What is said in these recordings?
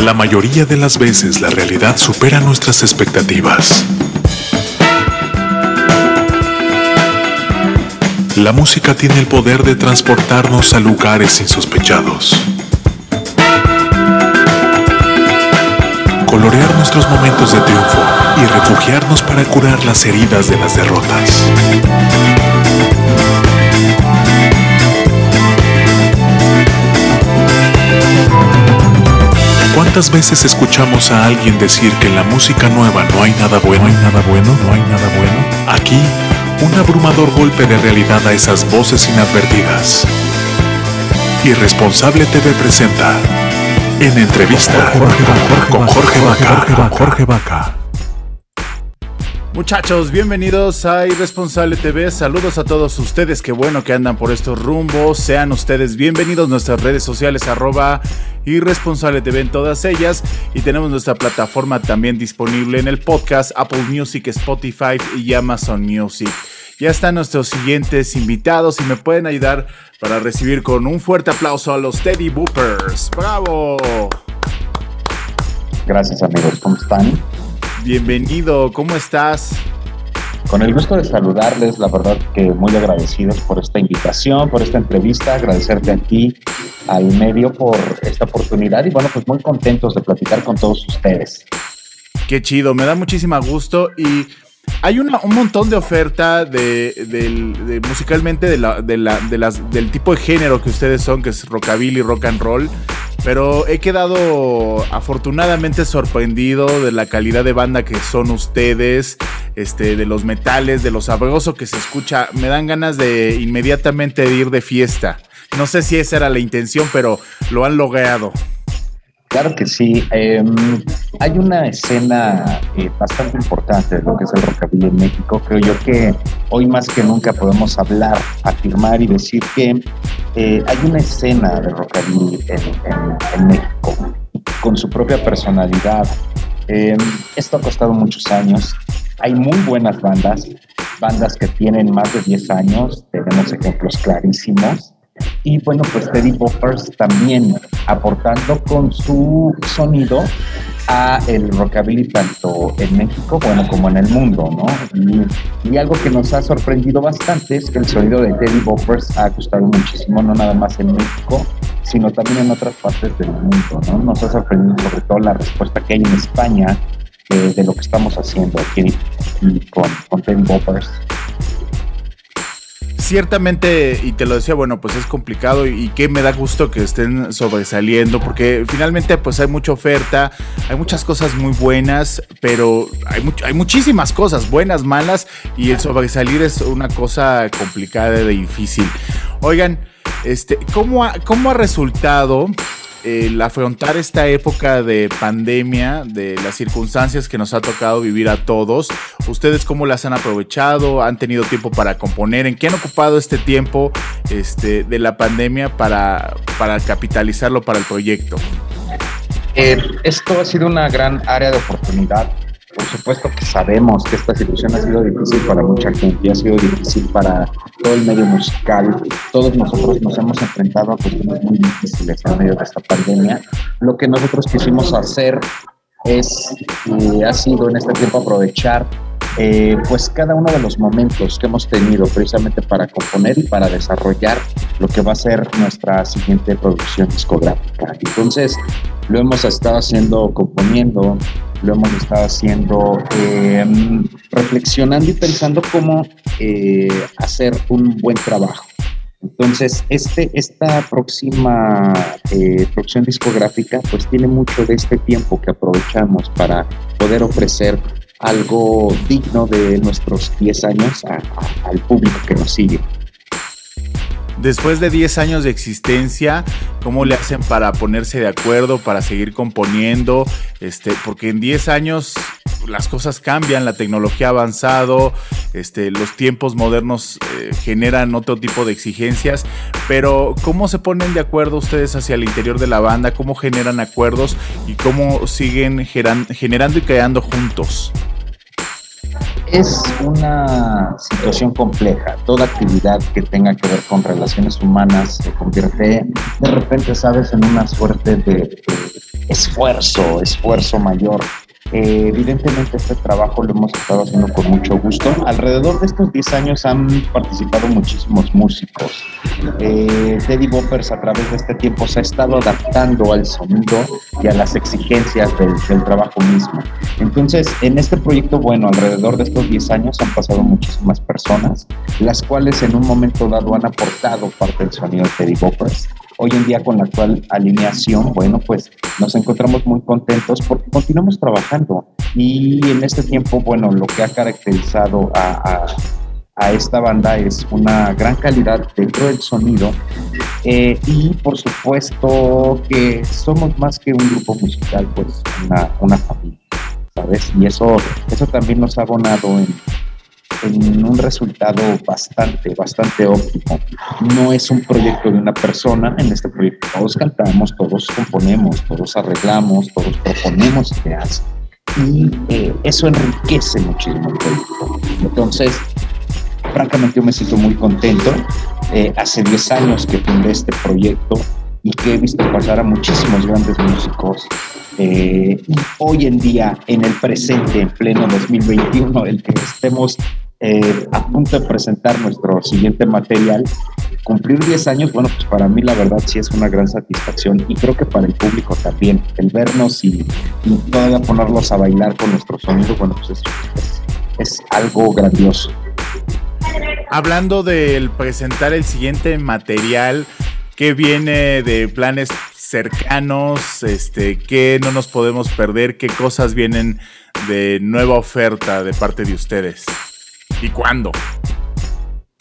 La mayoría de las veces la realidad supera nuestras expectativas. La música tiene el poder de transportarnos a lugares insospechados. Colorear nuestros momentos de triunfo y refugiarnos para curar las heridas de las derrotas. ¿Cuántas veces escuchamos a alguien decir que en la música nueva no hay nada bueno, no hay nada bueno, no hay nada bueno? Aquí, un abrumador golpe de realidad a esas voces inadvertidas. Irresponsable TV presenta en entrevista con Jorge Vaca. Jorge Vaca. Muchachos, bienvenidos a Irresponsable TV. Saludos a todos ustedes. Qué bueno que andan por estos rumbos. Sean ustedes bienvenidos a nuestras redes sociales, arroba Irresponsable TV en todas ellas. Y tenemos nuestra plataforma también disponible en el podcast, Apple Music, Spotify y Amazon Music. Ya están nuestros siguientes invitados y me pueden ayudar para recibir con un fuerte aplauso a los Teddy Boopers. ¡Bravo! Gracias amigos, ¿cómo están? Bienvenido, ¿cómo estás? Con el gusto de saludarles, la verdad que muy agradecidos por esta invitación, por esta entrevista, agradecerte a ti, al medio por esta oportunidad y bueno, pues muy contentos de platicar con todos ustedes. Qué chido, me da muchísimo gusto y hay un montón de oferta de, musicalmente de la, de las, del tipo de género que ustedes son, que es rockabilly, rock and roll. Pero he quedado afortunadamente sorprendido de la calidad de banda que son ustedes, este, de los metales, de lo sabroso que se escucha. Me dan ganas de inmediatamente ir de fiesta. No sé si esa era la intención, pero lo han logrado. Claro que sí. Em, hay una escena eh, bastante importante de lo que es el rockabilly en México. Creo yo que hoy más que nunca podemos hablar, afirmar y decir que eh, hay una escena de rockabilly en, México con su propia personalidad. Em, esto ha costado muchos años. Hay muy buenas bandas, bandas que tienen más de 10 años. Tenemos ejemplos clarísimos. Y bueno, pues Teddy Boppers también aportando con su sonido a el rockabilly tanto en México, bueno, como en el mundo, ¿no? Y, algo que nos ha sorprendido bastante es que el sonido de Teddy Boppers ha gustado muchísimo, no nada más en México, sino también en otras partes del mundo, ¿no? Nos ha sorprendido sobre todo la respuesta que hay en España eh, de lo que estamos haciendo aquí, con, con Teddy Boppers ciertamente, y te lo decía, bueno, pues es complicado y, que me da gusto que estén sobresaliendo, porque finalmente pues hay mucha oferta, hay muchas cosas muy buenas, pero hay, hay muchísimas cosas buenas, malas, y el sobresalir es una cosa complicada y difícil. Oigan, este, ¿cómo cómo ha resultado el afrontar esta época de pandemia, de las circunstancias que nos ha tocado vivir a todos, ¿ustedes cómo las han aprovechado? ¿Han tenido tiempo para componer? ¿En qué han ocupado este tiempo este, de la pandemia para, capitalizarlo para el proyecto? Eh, esto ha sido una gran área de oportunidad por supuesto que sabemos que esta situación ha sido difícil para mucha gente, ha sido difícil para todo el medio musical. Todos nosotros nos hemos enfrentado a cuestiones muy difíciles en medio de esta pandemia. Lo que nosotros quisimos hacer es, eh, ha sido en este tiempo aprovechar eh, pues cada uno de los momentos que hemos tenido precisamente para componer y para desarrollar lo que va a ser nuestra siguiente producción discográfica. Entonces, lo hemos estado haciendo componiendo, lo hemos estado haciendo em, reflexionando y pensando cómo eh, hacer un buen trabajo. Entonces, este, esta próxima eh, producción discográfica pues tiene mucho de este tiempo que aprovechamos para poder ofrecer algo digno de nuestros 10 años al público que nos sigue. Después de 10 años de existencia, ¿cómo le hacen para ponerse de acuerdo, para seguir componiendo? Este, porque en 10 años las cosas cambian, la tecnología ha avanzado, este, los tiempos modernos eh, generan otro tipo de exigencias, pero ¿cómo se ponen de acuerdo ustedes hacia el interior de la banda? ¿Cómo generan acuerdos y cómo siguen generando y creando juntos? Es una situación compleja. Toda actividad que tenga que ver con relaciones humanas se convierte de repente, sabes, en una suerte de, esfuerzo, esfuerzo mayor eh, evidentemente este trabajo lo hemos estado haciendo con mucho gusto. Alrededor de estos 10 años han participado muchísimos músicos. Eh, Teddy Boppers a través de este tiempo se ha estado adaptando al sonido y a las exigencias del, del trabajo mismo. Entonces, en este proyecto, bueno, alrededor de estos 10 años han pasado muchísimas personas, las cuales en un momento dado han aportado parte del sonido de Teddy Boppers Hoy en día con la actual alineación, bueno, pues nos encontramos muy contentos porque continuamos trabajando y en este tiempo, bueno, lo que ha caracterizado a, esta banda es una gran calidad dentro del sonido eh, y por supuesto que somos más que un grupo musical, pues una, una familia, ¿sabes? Y eso, eso también nos ha abonado en, en un resultado bastante, bastante óptimo. No es un proyecto de una persona, en este proyecto todos cantamos, todos componemos, todos arreglamos, todos proponemos ideas y eh, eso enriquece muchísimo el proyecto. Entonces, francamente yo me siento muy contento. Eh, hace 10 años que fundé este proyecto y que he visto pasar a muchísimos grandes músicos. Eh, hoy en día, en el presente, en pleno 2021, el que estemos eh, a punto de presentar nuestro siguiente material. Cumplir 10 años, bueno, pues para mí la verdad sí es una gran satisfacción y creo que para el público también. El vernos y, todavía ponerlos a bailar con nuestro sonido, bueno, pues es, es algo grandioso. Hablando del presentar el siguiente material, ¿qué viene de planes cercanos? Este, ¿Qué no nos podemos perder? ¿Qué cosas vienen de nueva oferta de parte de ustedes? ¿Y cuándo?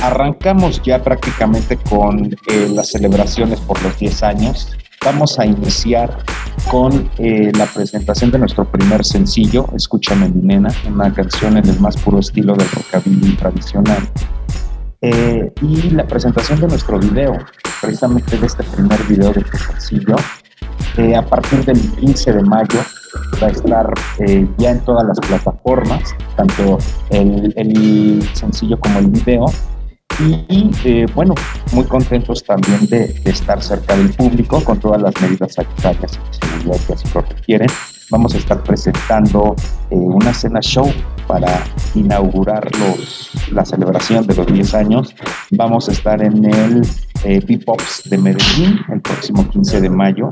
Arrancamos ya prácticamente con eh, las celebraciones por los 10 años. Vamos a iniciar con eh, la presentación de nuestro primer sencillo, Escúchame mi nena, una canción en el más puro estilo del rockabilly tradicional. Eh, y la presentación de nuestro video, precisamente de este primer video de este sencillo, a partir del 15 de mayo va a estar eh, ya en todas las plataformas, tanto el, el sencillo como el video. Y eh, bueno, muy contentos también de, estar cerca del público con todas las medidas sanitarias y que así lo requieren. Vamos a estar presentando eh, una cena show para inaugurar los, la celebración de los 10 años. Vamos a estar en el eh, de Medellín el próximo 15 de mayo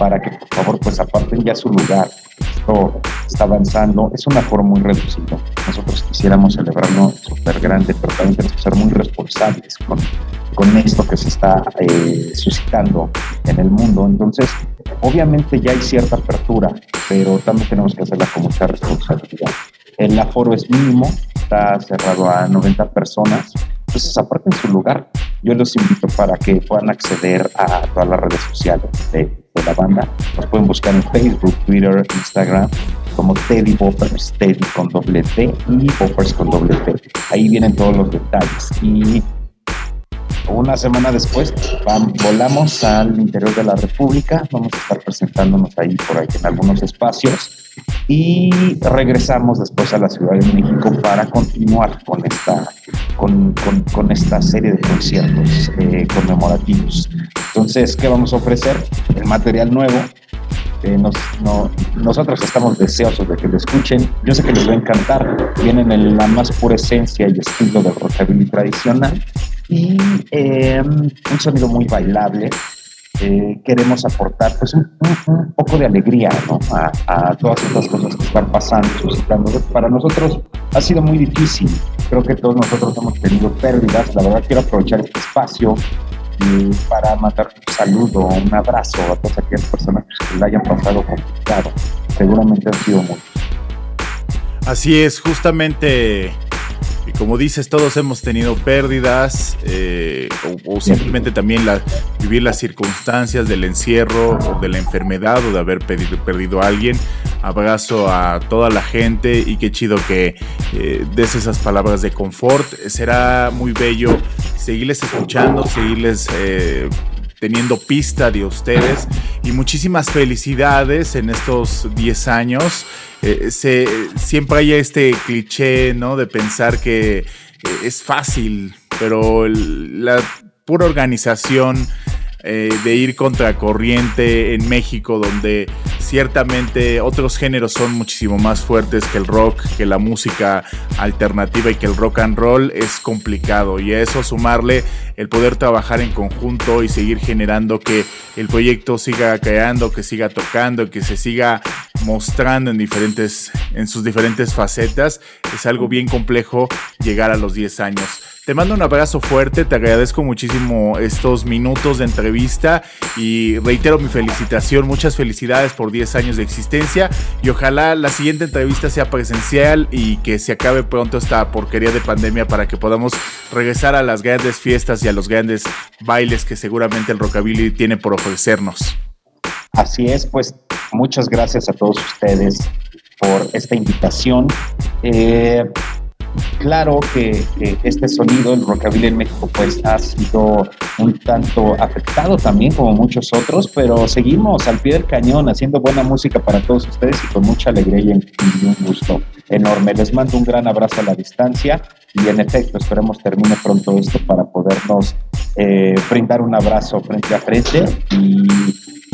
para que por favor pues aparten ya su lugar. Esto está avanzando, es una forma muy reducida. Nosotros quisiéramos celebrarlo súper grande, pero también tenemos que ser muy responsables con, con esto que se está eh, suscitando en el mundo. Entonces, obviamente ya hay cierta apertura, pero también tenemos que hacerla con mucha responsabilidad. El aforo es mínimo, está cerrado a 90 personas, entonces aparten su lugar. Yo los invito para que puedan acceder a todas las redes sociales de la banda. Nos pueden buscar en Facebook, Twitter, Instagram como Teddy Poppers, Teddy con doble T y Poppers con doble T. Ahí vienen todos los detalles. Y una semana después volamos al interior de la República, vamos a estar presentándonos ahí por ahí en algunos espacios y regresamos después a la Ciudad de México para continuar con esta, con, con, esta serie de conciertos eh, conmemorativos. Entonces, ¿qué vamos a ofrecer? El material nuevo. Eh, nos, nosotros estamos deseosos de que lo escuchen. Yo sé que les va a encantar. Vienen en la más pura esencia y estilo del rockabilly tradicional y eh, un sonido muy bailable, eh, queremos aportar pues un, poco de alegría ¿no? a, todas estas cosas que están pasando, suscitando. Para nosotros ha sido muy difícil, creo que todos nosotros hemos tenido pérdidas, la verdad quiero aprovechar este espacio y para mandar un saludo, un abrazo a todas aquellas personas que la hayan pasado complicado, seguramente han sido muchos. Así es, justamente y como dices, todos hemos tenido pérdidas eh, o, simplemente también la, vivir las circunstancias del encierro o de la enfermedad o de haber perdido a alguien. Abrazo a toda la gente y qué chido que eh, des esas palabras de confort. Será muy bello seguirles escuchando, seguirles eh, teniendo pista de ustedes y muchísimas felicidades en estos 10 años. Eh, siempre hay este cliché, ¿no? De pensar que eh, es fácil, pero la pura organización eh, de ir contra corriente en México, donde ciertamente otros géneros son muchísimo más fuertes que el rock, que la música alternativa y que el rock and roll es complicado. Y a eso sumarle el poder trabajar en conjunto y seguir generando que el proyecto siga creando, que siga tocando, que se siga mostrando en diferentes en sus diferentes facetas, es algo bien complejo llegar a los 10 años. Te mando un abrazo fuerte, te agradezco muchísimo estos minutos de entrevista y reitero mi felicitación, muchas felicidades por 10 años de existencia y ojalá la siguiente entrevista sea presencial y que se acabe pronto esta porquería de pandemia para que podamos regresar a las grandes fiestas y a los grandes bailes que seguramente el rockabilly tiene por ofrecernos. Así es, pues muchas gracias a todos ustedes por esta invitación. Eh, Claro que, este sonido, el rockabilly en México, pues ha sido un tanto afectado también como muchos otros, pero seguimos al pie del cañón haciendo buena música para todos ustedes y con mucha alegría y, un gusto enorme. Les mando un gran abrazo a la distancia y en efecto esperemos termine pronto esto para podernos eh, brindar un abrazo frente a frente y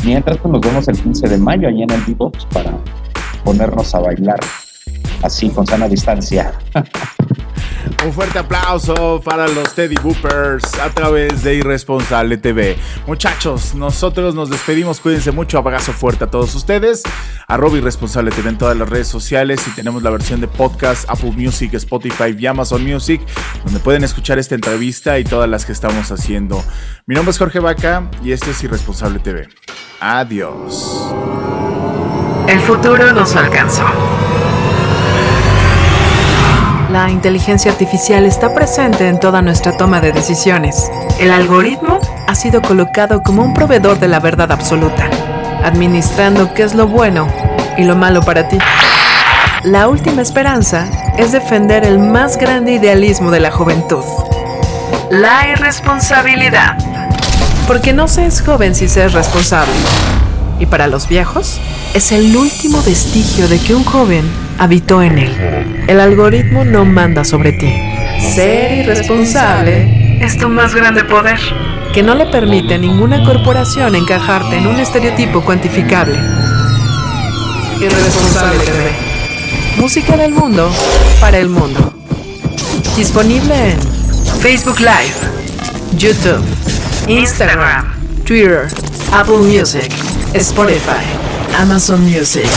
mientras pues, nos vemos el 15 de mayo allá en el vivo para ponernos a bailar así con sana distancia. Un fuerte aplauso para los Teddy Boopers a través de Irresponsable TV. Muchachos, nosotros nos despedimos. Cuídense mucho. Abrazo fuerte a todos ustedes. Arroba Irresponsable TV en todas las redes sociales. Y tenemos la versión de podcast, Apple Music, Spotify y Amazon Music, donde pueden escuchar esta entrevista y todas las que estamos haciendo. Mi nombre es Jorge Vaca y esto es Irresponsable TV. Adiós. El futuro nos alcanzó. La inteligencia artificial está presente en toda nuestra toma de decisiones. El algoritmo ha sido colocado como un proveedor de la verdad absoluta, administrando qué es lo bueno y lo malo para ti. La última esperanza es defender el más grande idealismo de la juventud. La irresponsabilidad. Porque no se es joven si se es responsable. Y para los viejos, es el último vestigio de que un joven habitó en él. El algoritmo no manda sobre ti. Ser irresponsable es tu más grande poder, que no le permite a ninguna corporación encajarte en un estereotipo cuantificable. Irresponsable TV. Música del mundo para el mundo. Disponible en Facebook Live, YouTube, Instagram, Twitter, Apple Music, Spotify, Amazon Music.